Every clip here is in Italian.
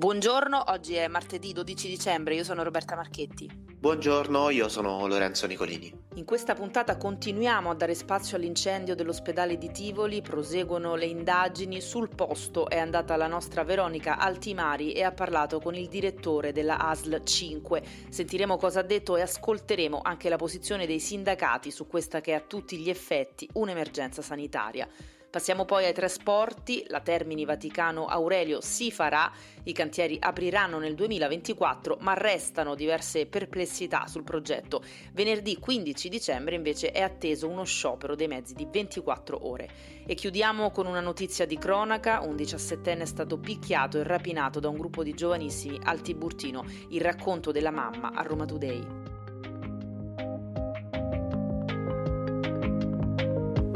Buongiorno, oggi è martedì 12 dicembre, io sono Roberta Marchetti. Buongiorno, io sono Lorenzo Nicolini. In questa puntata continuiamo a dare spazio all'incendio dell'ospedale di Tivoli, proseguono le indagini, sul posto è andata la nostra Veronica Altimari e ha parlato con il direttore della ASL 5. Sentiremo cosa ha detto e ascolteremo anche la posizione dei sindacati su questa che è a tutti gli effetti un'emergenza sanitaria. Passiamo poi ai trasporti, la Termini Vaticano Aurelio si farà, i cantieri apriranno nel 2024 ma restano diverse perplessità sul progetto. Venerdì 15 dicembre invece è atteso uno sciopero dei mezzi di 24 ore. E chiudiamo con una notizia di cronaca, un 17enne è stato picchiato e rapinato da un gruppo di giovanissimi al Tiburtino, il racconto della mamma a Roma Today.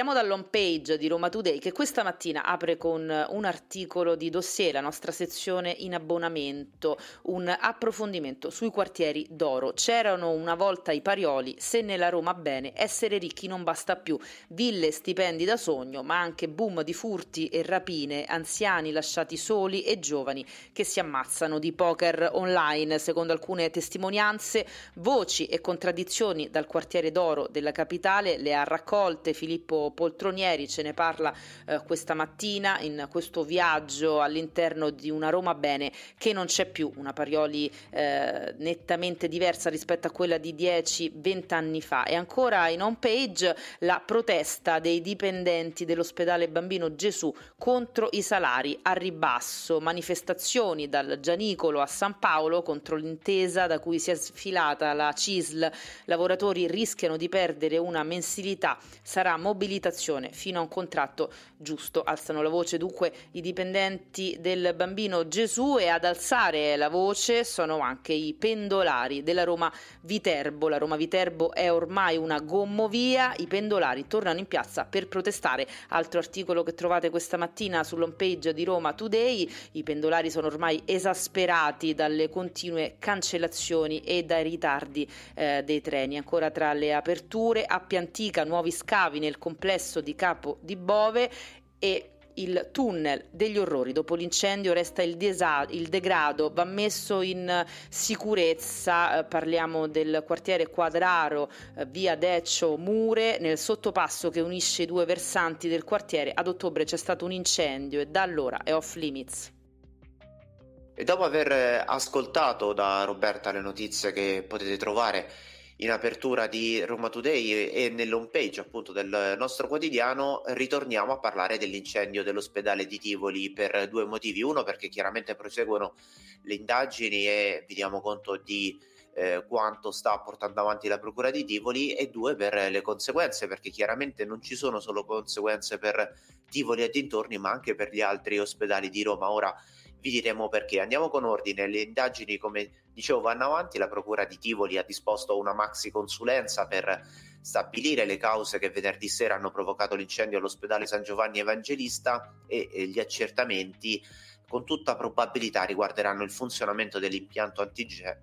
Partiamo dall'home page di Roma Today che questa mattina apre con un articolo di dossier, la nostra sezione in abbonamento, un approfondimento sui quartieri d'oro. C'erano una volta i parioli, se nella Roma bene, essere ricchi non basta più. Ville, stipendi da sogno, ma anche boom di furti e rapine, anziani lasciati soli e giovani che si ammazzano di poker online, secondo alcune testimonianze, voci e contraddizioni dal quartiere d'oro della capitale le ha raccolte Filippo Poltronieri ce ne parla eh, questa mattina in questo viaggio all'interno di una Roma bene che non c'è più, una Parioli eh, nettamente diversa rispetto a quella di 10-20 anni fa. E ancora in home page la protesta dei dipendenti dell'ospedale Bambino Gesù contro i salari a ribasso, manifestazioni dal Gianicolo a San Paolo contro l'intesa da cui si è sfilata la CISL, lavoratori rischiano di perdere una mensilità, sarà mobilitazione abilitazione fino a un contratto giusto. Alzano la voce dunque i dipendenti del bambino Gesù e ad alzare la voce sono anche i pendolari della Roma Viterbo. La Roma Viterbo è ormai una gommovia, i pendolari tornano in piazza per protestare. Altro articolo che trovate questa mattina sull'home page di Roma Today, i pendolari sono ormai esasperati dalle continue cancellazioni e dai ritardi eh, dei treni. Ancora tra le aperture, Appia Antica, nuovi scavi nel complesso di Capo di Bove e il tunnel degli orrori. Dopo l'incendio resta il, desa- il degrado, va messo in sicurezza. Eh, parliamo del quartiere Quadraro, eh, via Deccio Mure, nel sottopasso che unisce i due versanti del quartiere. Ad ottobre c'è stato un incendio e da allora è off limits. E dopo aver ascoltato da Roberta le notizie che potete trovare in apertura di Roma Today e nell'home page appunto del nostro quotidiano ritorniamo a parlare dell'incendio dell'ospedale di Tivoli per due motivi. Uno perché chiaramente proseguono le indagini e vi diamo conto di eh, quanto sta portando avanti la Procura di Tivoli e due per le conseguenze perché chiaramente non ci sono solo conseguenze per Tivoli e dintorni ma anche per gli altri ospedali di Roma. Ora vi diremo perché. Andiamo con ordine. Le indagini, come dicevo, vanno avanti. La Procura di Tivoli ha disposto una maxi consulenza per stabilire le cause che venerdì sera hanno provocato l'incendio all'ospedale San Giovanni Evangelista e, e gli accertamenti con tutta probabilità riguarderanno il funzionamento dell'impianto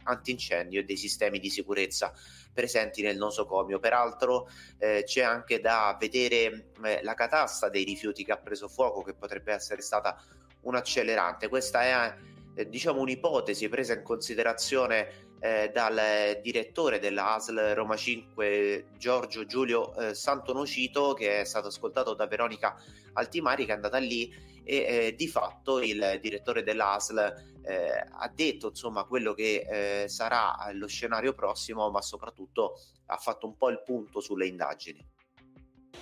antincendio e dei sistemi di sicurezza presenti nel nosocomio. Peraltro eh, c'è anche da vedere eh, la catasta dei rifiuti che ha preso fuoco, che potrebbe essere stata un accelerante. Questa è eh, diciamo un'ipotesi presa in considerazione eh, dal direttore della ASL Roma 5 Giorgio Giulio eh, Santonocito che è stato ascoltato da Veronica Altimari che è andata lì e eh, di fatto il direttore dell'ASL eh, ha detto insomma quello che eh, sarà lo scenario prossimo ma soprattutto ha fatto un po' il punto sulle indagini.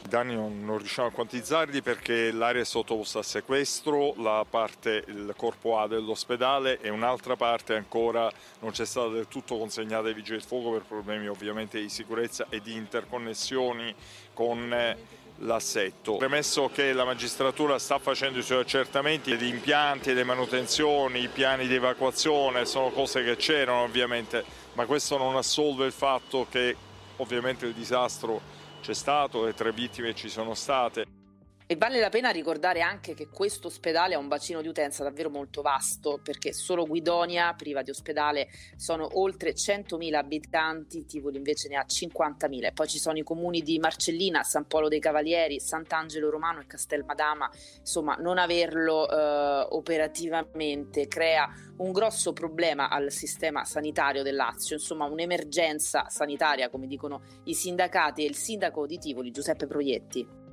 I danni non, riusciamo a quantizzarli perché l'area è sottoposta a sequestro, la parte, il corpo A dell'ospedale e un'altra parte ancora non c'è stata del tutto consegnata ai vigili del fuoco per problemi ovviamente di sicurezza e di interconnessioni con eh, l'assetto. Premesso che la magistratura sta facendo i suoi accertamenti, gli impianti, le manutenzioni, i piani di evacuazione sono cose che c'erano ovviamente, ma questo non assolve il fatto che ovviamente il disastro c'è stato, le tre vittime ci sono state. E vale la pena ricordare anche che questo ospedale ha un bacino di utenza davvero molto vasto, perché solo Guidonia, priva di ospedale, sono oltre 100.000 abitanti, Tivoli invece ne ha 50.000. Poi ci sono i comuni di Marcellina, San Polo dei Cavalieri, Sant'Angelo Romano e Castelmadama. Insomma, non averlo eh, operativamente crea un grosso problema al sistema sanitario del Lazio, insomma un'emergenza sanitaria, come dicono i sindacati e il sindaco di Tivoli, Giuseppe Proietti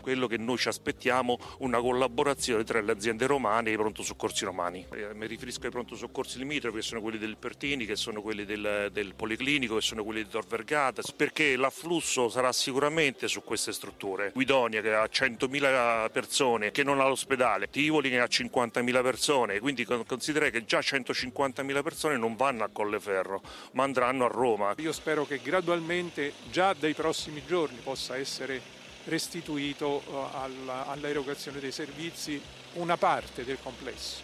quello che noi ci aspettiamo, una collaborazione tra le aziende romane e i pronto soccorsi romani. Eh, mi riferisco ai pronto soccorsi limitrofi, che sono quelli del Pertini, che sono quelli del, del Policlinico, che sono quelli di Tor Vergata, perché l'afflusso sarà sicuramente su queste strutture. Guidonia che ha 100.000 persone, che non ha l'ospedale, Tivoli che ha 50.000 persone, quindi considerate che già 150.000 persone non vanno a Colleferro, ma andranno a Roma. Io spero che gradualmente, già dai prossimi giorni, possa essere restituito eh, all'erogazione dei servizi una parte del complesso.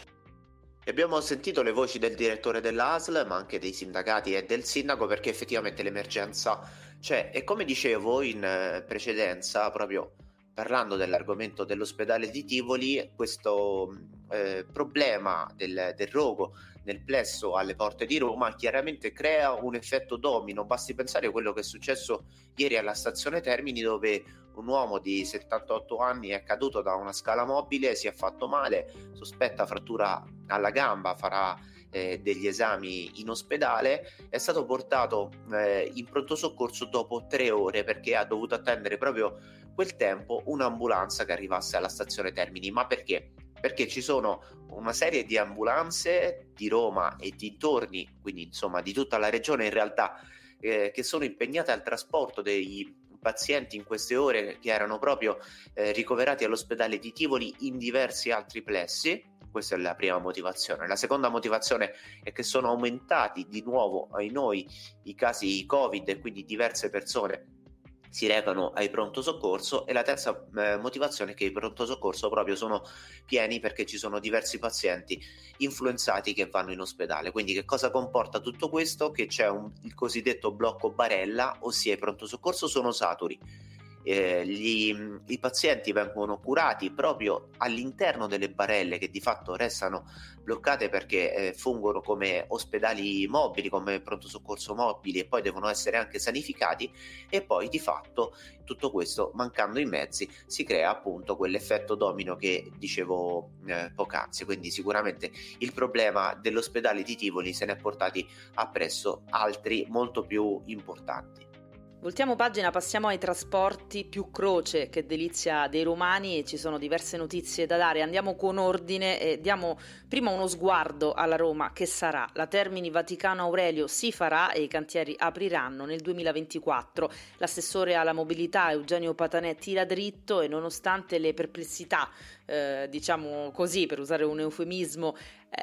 Abbiamo sentito le voci del direttore dell'ASL, ma anche dei sindacati e del sindaco, perché effettivamente l'emergenza c'è. E come dicevo in eh, precedenza, proprio parlando dell'argomento dell'ospedale di Tivoli, questo eh, problema del, del rogo nel plesso alle porte di Roma chiaramente crea un effetto domino. Basti pensare a quello che è successo ieri alla stazione Termini dove un uomo di 78 anni è caduto da una scala mobile, si è fatto male, sospetta frattura alla gamba, farà eh, degli esami in ospedale, è stato portato eh, in pronto soccorso dopo tre ore perché ha dovuto attendere proprio quel tempo un'ambulanza che arrivasse alla stazione Termini. Ma perché? Perché ci sono una serie di ambulanze di Roma e dintorni, quindi insomma di tutta la regione in realtà, eh, che sono impegnate al trasporto dei pazienti in queste ore che erano proprio eh, ricoverati all'ospedale di Tivoli in diversi altri plessi. Questa è la prima motivazione. La seconda motivazione è che sono aumentati di nuovo ai noi i casi Covid e quindi diverse persone si recano ai pronto soccorso e la terza eh, motivazione è che i pronto soccorso proprio sono pieni perché ci sono diversi pazienti influenzati che vanno in ospedale. Quindi che cosa comporta tutto questo? Che c'è un, il cosiddetto blocco barella, ossia i pronto soccorso sono saturi eh, gli, i pazienti vengono curati proprio all'interno delle barelle che di fatto restano bloccate perché eh, fungono come ospedali mobili, come pronto soccorso mobili e poi devono essere anche sanificati e poi di fatto tutto questo mancando i mezzi si crea appunto quell'effetto domino che dicevo eh, poc'anzi. Quindi sicuramente il problema dell'ospedale di Tivoli se ne è portati appresso altri molto più importanti Voltiamo pagina, passiamo ai trasporti più croce che delizia dei romani ci sono diverse notizie da dare. Andiamo con ordine e diamo prima uno sguardo alla Roma che sarà. La Termini Vaticano Aurelio si farà e i cantieri apriranno nel 2024. L'assessore alla mobilità Eugenio Patanè tira dritto e nonostante le perplessità, eh, diciamo così per usare un eufemismo,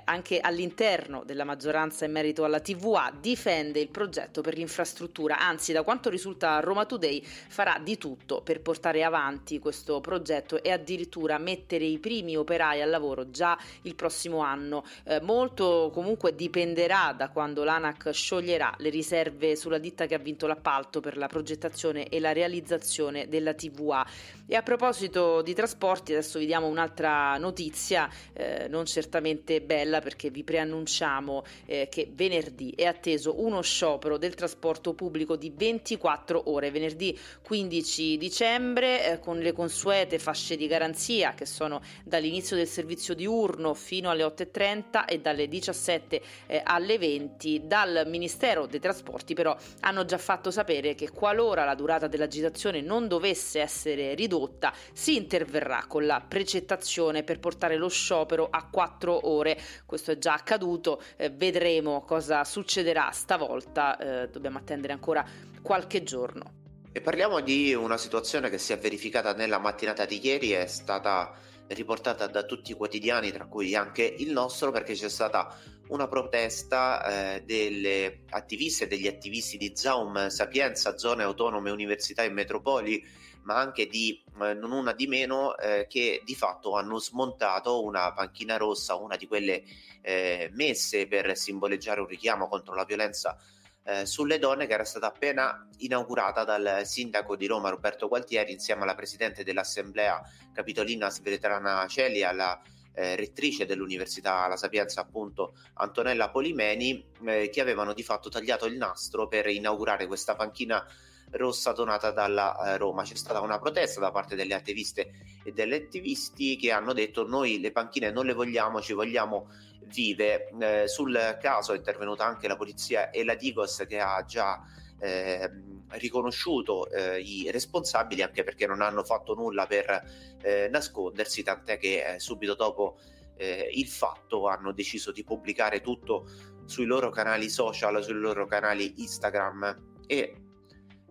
anche all'interno della maggioranza in merito alla TVA, difende il progetto per l'infrastruttura, anzi da quanto risulta Roma Today farà di tutto per portare avanti questo progetto e addirittura mettere i primi operai al lavoro già il prossimo anno. Eh, molto comunque dipenderà da quando l'ANAC scioglierà le riserve sulla ditta che ha vinto l'appalto per la progettazione e la realizzazione della TVA. E a proposito di trasporti, adesso vi diamo un'altra notizia, eh, non certamente bella bella perché vi preannunciamo eh, che venerdì è atteso uno sciopero del trasporto pubblico di 24 ore, venerdì 15 dicembre eh, con le consuete fasce di garanzia che sono dall'inizio del servizio diurno fino alle 8.30 e dalle 17 eh, alle 20 dal Ministero dei Trasporti però hanno già fatto sapere che qualora la durata dell'agitazione non dovesse essere ridotta si interverrà con la precettazione per portare lo sciopero a 4 ore questo è già accaduto, eh, vedremo cosa succederà stavolta, eh, dobbiamo attendere ancora qualche giorno. E parliamo di una situazione che si è verificata nella mattinata di ieri, è stata riportata da tutti i quotidiani, tra cui anche il nostro, perché c'è stata una protesta eh, delle attiviste e degli attivisti di Zaum Sapienza, zone autonome, università e metropoli ma anche di eh, non una di meno eh, che di fatto hanno smontato una panchina rossa, una di quelle eh, messe per simboleggiare un richiamo contro la violenza eh, sulle donne che era stata appena inaugurata dal sindaco di Roma Roberto Gualtieri insieme alla presidente dell'assemblea capitolina Svetlana Celi alla eh, rettrice dell'Università La Sapienza, appunto Antonella Polimeni, eh, che avevano di fatto tagliato il nastro per inaugurare questa panchina rossa donata dalla eh, Roma. C'è stata una protesta da parte delle attiviste e degli attivisti che hanno detto noi le panchine non le vogliamo, ci vogliamo vive. Eh, sul caso è intervenuta anche la polizia e la Digos che ha già eh, riconosciuto eh, i responsabili anche perché non hanno fatto nulla per eh, nascondersi, tant'è che eh, subito dopo il fatto hanno deciso di pubblicare tutto sui loro canali social, sui loro canali Instagram e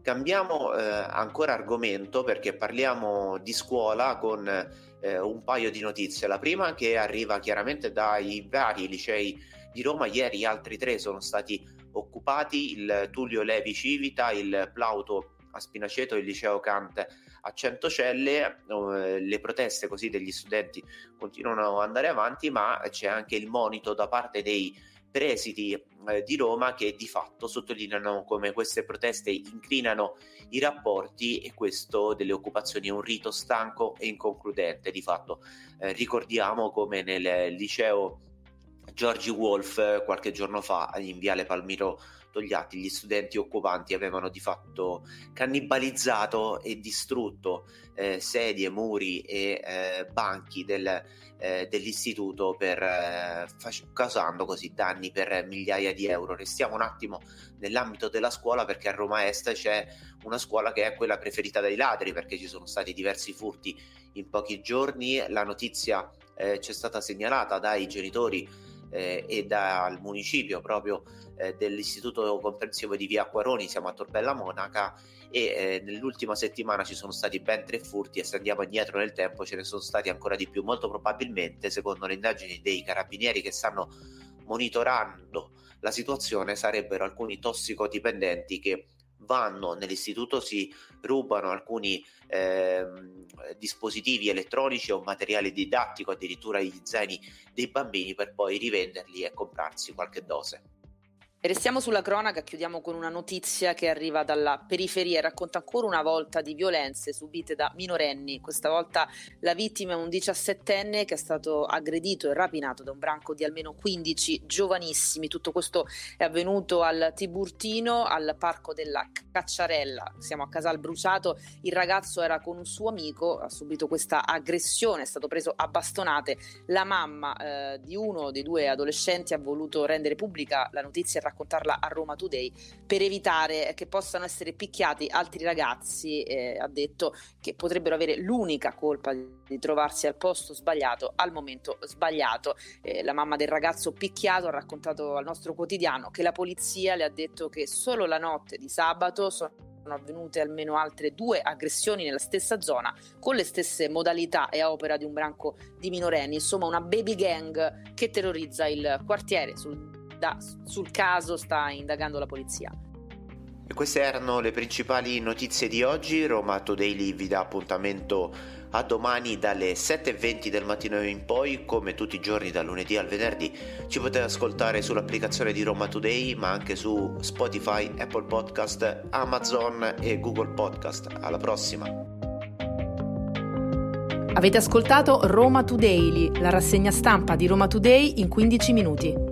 cambiamo eh, ancora argomento perché parliamo di scuola con eh, un paio di notizie. La prima che arriva chiaramente dai vari licei di Roma, ieri altri tre sono stati occupati, il Tullio Levi Civita, il Plauto a Spinaceto e il Liceo Kant a Centocelle. Eh, le proteste così degli studenti continuano ad andare avanti, ma c'è anche il monito da parte dei presidi eh, di Roma che di fatto sottolineano come queste proteste incrinano i rapporti e questo delle occupazioni è un rito stanco e inconcludente. Di fatto eh, ricordiamo come nel liceo Giorgi Wolf qualche giorno fa in Viale Palmiro Togliatti gli studenti occupanti avevano di fatto cannibalizzato e distrutto eh, sedie, muri e eh, banchi del, eh, dell'istituto per, eh, fac- causando così danni per migliaia di euro. Restiamo un attimo nell'ambito della scuola perché a Roma Est c'è una scuola che è quella preferita dai ladri perché ci sono stati diversi furti in pochi giorni. La notizia eh, è stata segnalata dai genitori eh, e dal municipio proprio eh, dell'istituto comprensivo di via Acquaroni, siamo a Torbella Monaca e eh, nell'ultima settimana ci sono stati ben tre furti e se andiamo indietro nel tempo ce ne sono stati ancora di più, molto probabilmente secondo le indagini dei carabinieri che stanno monitorando la situazione sarebbero alcuni tossicodipendenti che vanno nell'istituto, si rubano alcuni eh, dispositivi elettronici o materiale didattico, addirittura gli zaini dei bambini per poi rivenderli e comprarsi qualche dose. Restiamo sulla cronaca, chiudiamo con una notizia che arriva dalla periferia e racconta ancora una volta di violenze subite da minorenni. Questa volta la vittima è un diciassettenne che è stato aggredito e rapinato da un branco di almeno 15 giovanissimi. Tutto questo è avvenuto al Tiburtino, al parco della Cacciarella. Siamo a Casal Bruciato. Il ragazzo era con un suo amico, ha subito questa aggressione, è stato preso a bastonate. La mamma eh, di uno dei due adolescenti ha voluto rendere pubblica la notizia raccontarla a Roma Today per evitare che possano essere picchiati altri ragazzi, eh, ha detto che potrebbero avere l'unica colpa di trovarsi al posto sbagliato al momento sbagliato. Eh, la mamma del ragazzo picchiato ha raccontato al nostro quotidiano che la polizia le ha detto che solo la notte di sabato sono avvenute almeno altre due aggressioni nella stessa zona con le stesse modalità e a opera di un branco di minorenni, insomma una baby gang che terrorizza il quartiere sul da, sul caso sta indagando la polizia. E queste erano le principali notizie di oggi. Roma Today vi dà appuntamento a domani dalle 7.20 del mattino in poi, come tutti i giorni dal lunedì al venerdì. Ci potete ascoltare sull'applicazione di Roma Today, ma anche su Spotify, Apple Podcast, Amazon e Google Podcast. Alla prossima! Avete ascoltato Roma Today, la rassegna stampa di Roma Today in 15 minuti.